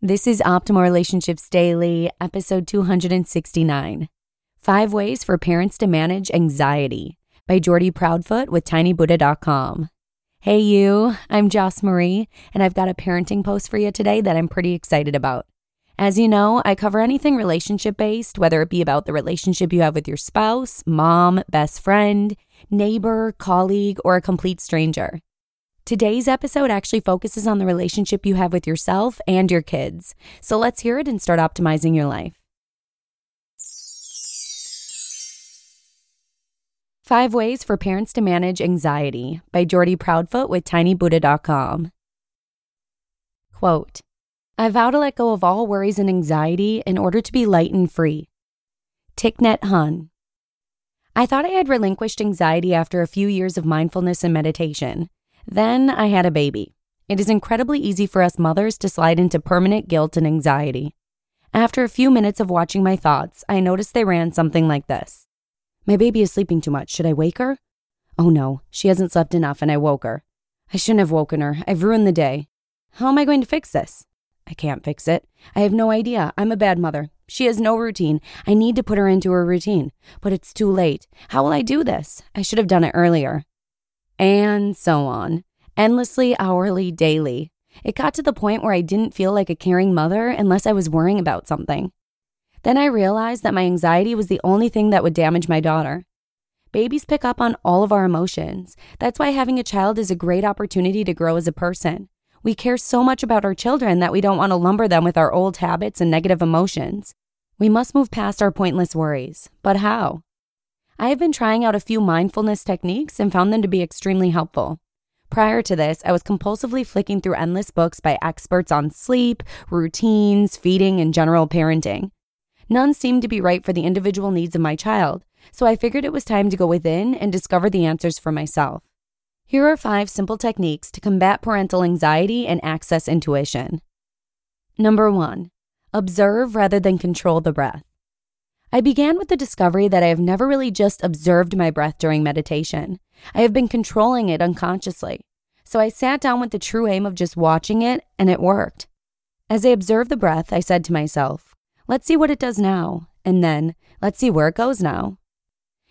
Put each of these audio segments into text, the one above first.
This is Optimal Relationships Daily, episode 269. Five Ways for Parents to Manage Anxiety by Jordy Proudfoot with tinybuddha.com. Hey, you, I'm Joss Marie, and I've got a parenting post for you today that I'm pretty excited about. As you know, I cover anything relationship based, whether it be about the relationship you have with your spouse, mom, best friend, neighbor, colleague, or a complete stranger. Today's episode actually focuses on the relationship you have with yourself and your kids. So let's hear it and start optimizing your life. Five Ways for Parents to Manage Anxiety by Jordy Proudfoot with tinybuddha.com. Quote, I vow to let go of all worries and anxiety in order to be light and free. Nhat Hanh. I thought I had relinquished anxiety after a few years of mindfulness and meditation. Then I had a baby. It is incredibly easy for us mothers to slide into permanent guilt and anxiety. After a few minutes of watching my thoughts, I noticed they ran something like this My baby is sleeping too much. Should I wake her? Oh no, she hasn't slept enough and I woke her. I shouldn't have woken her. I've ruined the day. How am I going to fix this? I can't fix it. I have no idea. I'm a bad mother. She has no routine. I need to put her into a routine, but it's too late. How will I do this? I should have done it earlier and so on, endlessly, hourly, daily. It got to the point where I didn't feel like a caring mother unless I was worrying about something. Then I realized that my anxiety was the only thing that would damage my daughter. Babies pick up on all of our emotions. That's why having a child is a great opportunity to grow as a person. We care so much about our children that we don't want to lumber them with our old habits and negative emotions. We must move past our pointless worries. But how? I have been trying out a few mindfulness techniques and found them to be extremely helpful. Prior to this, I was compulsively flicking through endless books by experts on sleep, routines, feeding, and general parenting. None seemed to be right for the individual needs of my child, so I figured it was time to go within and discover the answers for myself. Here are five simple techniques to combat parental anxiety and access intuition. Number one, observe rather than control the breath. I began with the discovery that I have never really just observed my breath during meditation. I have been controlling it unconsciously. So I sat down with the true aim of just watching it, and it worked. As I observed the breath, I said to myself, let's see what it does now, and then let's see where it goes now.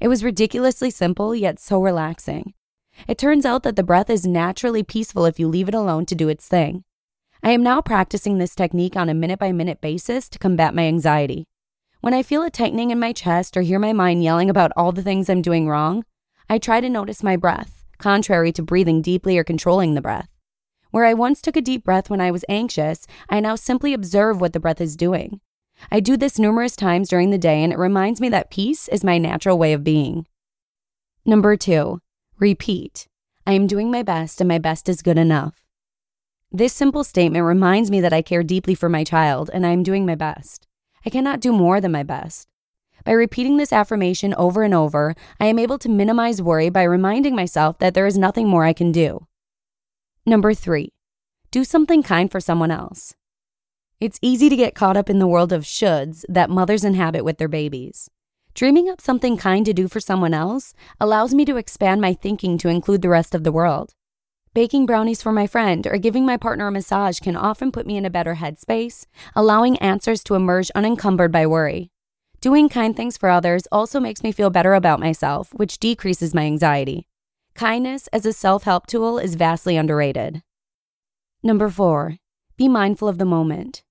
It was ridiculously simple, yet so relaxing. It turns out that the breath is naturally peaceful if you leave it alone to do its thing. I am now practicing this technique on a minute by minute basis to combat my anxiety. When I feel a tightening in my chest or hear my mind yelling about all the things I'm doing wrong, I try to notice my breath, contrary to breathing deeply or controlling the breath. Where I once took a deep breath when I was anxious, I now simply observe what the breath is doing. I do this numerous times during the day, and it reminds me that peace is my natural way of being. Number two, repeat. I am doing my best, and my best is good enough. This simple statement reminds me that I care deeply for my child, and I am doing my best. I cannot do more than my best. By repeating this affirmation over and over, I am able to minimize worry by reminding myself that there is nothing more I can do. Number three, do something kind for someone else. It's easy to get caught up in the world of shoulds that mothers inhabit with their babies. Dreaming up something kind to do for someone else allows me to expand my thinking to include the rest of the world. Baking brownies for my friend or giving my partner a massage can often put me in a better headspace, allowing answers to emerge unencumbered by worry. Doing kind things for others also makes me feel better about myself, which decreases my anxiety. Kindness as a self help tool is vastly underrated. Number four, Be mindful of the moment.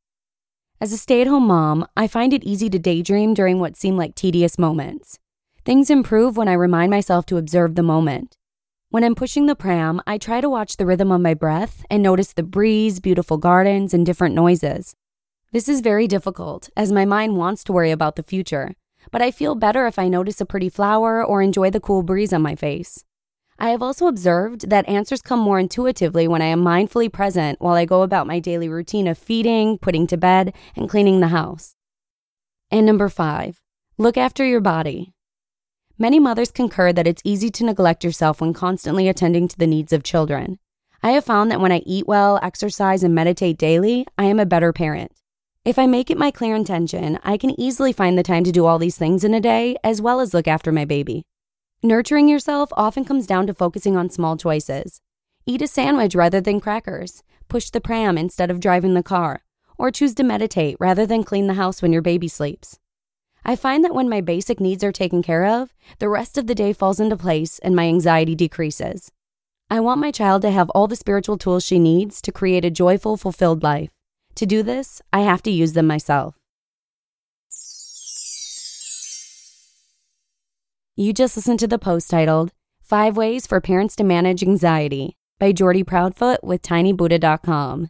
As a stay at home mom, I find it easy to daydream during what seem like tedious moments. Things improve when I remind myself to observe the moment. When I'm pushing the pram, I try to watch the rhythm of my breath and notice the breeze, beautiful gardens, and different noises. This is very difficult as my mind wants to worry about the future, but I feel better if I notice a pretty flower or enjoy the cool breeze on my face. I have also observed that answers come more intuitively when I am mindfully present while I go about my daily routine of feeding, putting to bed, and cleaning the house. And number five, look after your body. Many mothers concur that it's easy to neglect yourself when constantly attending to the needs of children. I have found that when I eat well, exercise, and meditate daily, I am a better parent. If I make it my clear intention, I can easily find the time to do all these things in a day, as well as look after my baby. Nurturing yourself often comes down to focusing on small choices. Eat a sandwich rather than crackers, push the pram instead of driving the car, or choose to meditate rather than clean the house when your baby sleeps. I find that when my basic needs are taken care of, the rest of the day falls into place and my anxiety decreases. I want my child to have all the spiritual tools she needs to create a joyful, fulfilled life. To do this, I have to use them myself. You just listened to the post titled Five Ways for Parents to Manage Anxiety by Jordy Proudfoot with tinybuddha.com.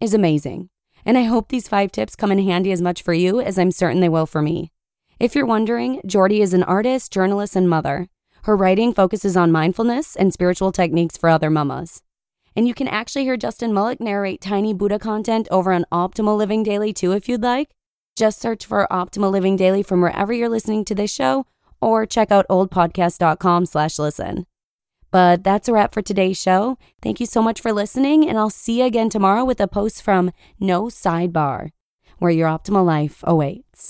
is amazing, and I hope these five tips come in handy as much for you as I'm certain they will for me. If you're wondering, Jordy is an artist, journalist, and mother. Her writing focuses on mindfulness and spiritual techniques for other mamas. And you can actually hear Justin Malik narrate Tiny Buddha content over on Optimal Living Daily too if you'd like. Just search for Optimal Living Daily from wherever you're listening to this show or check out oldpodcast.com slash listen. But that's a wrap for today's show. Thank you so much for listening, and I'll see you again tomorrow with a post from No Sidebar, where your optimal life awaits.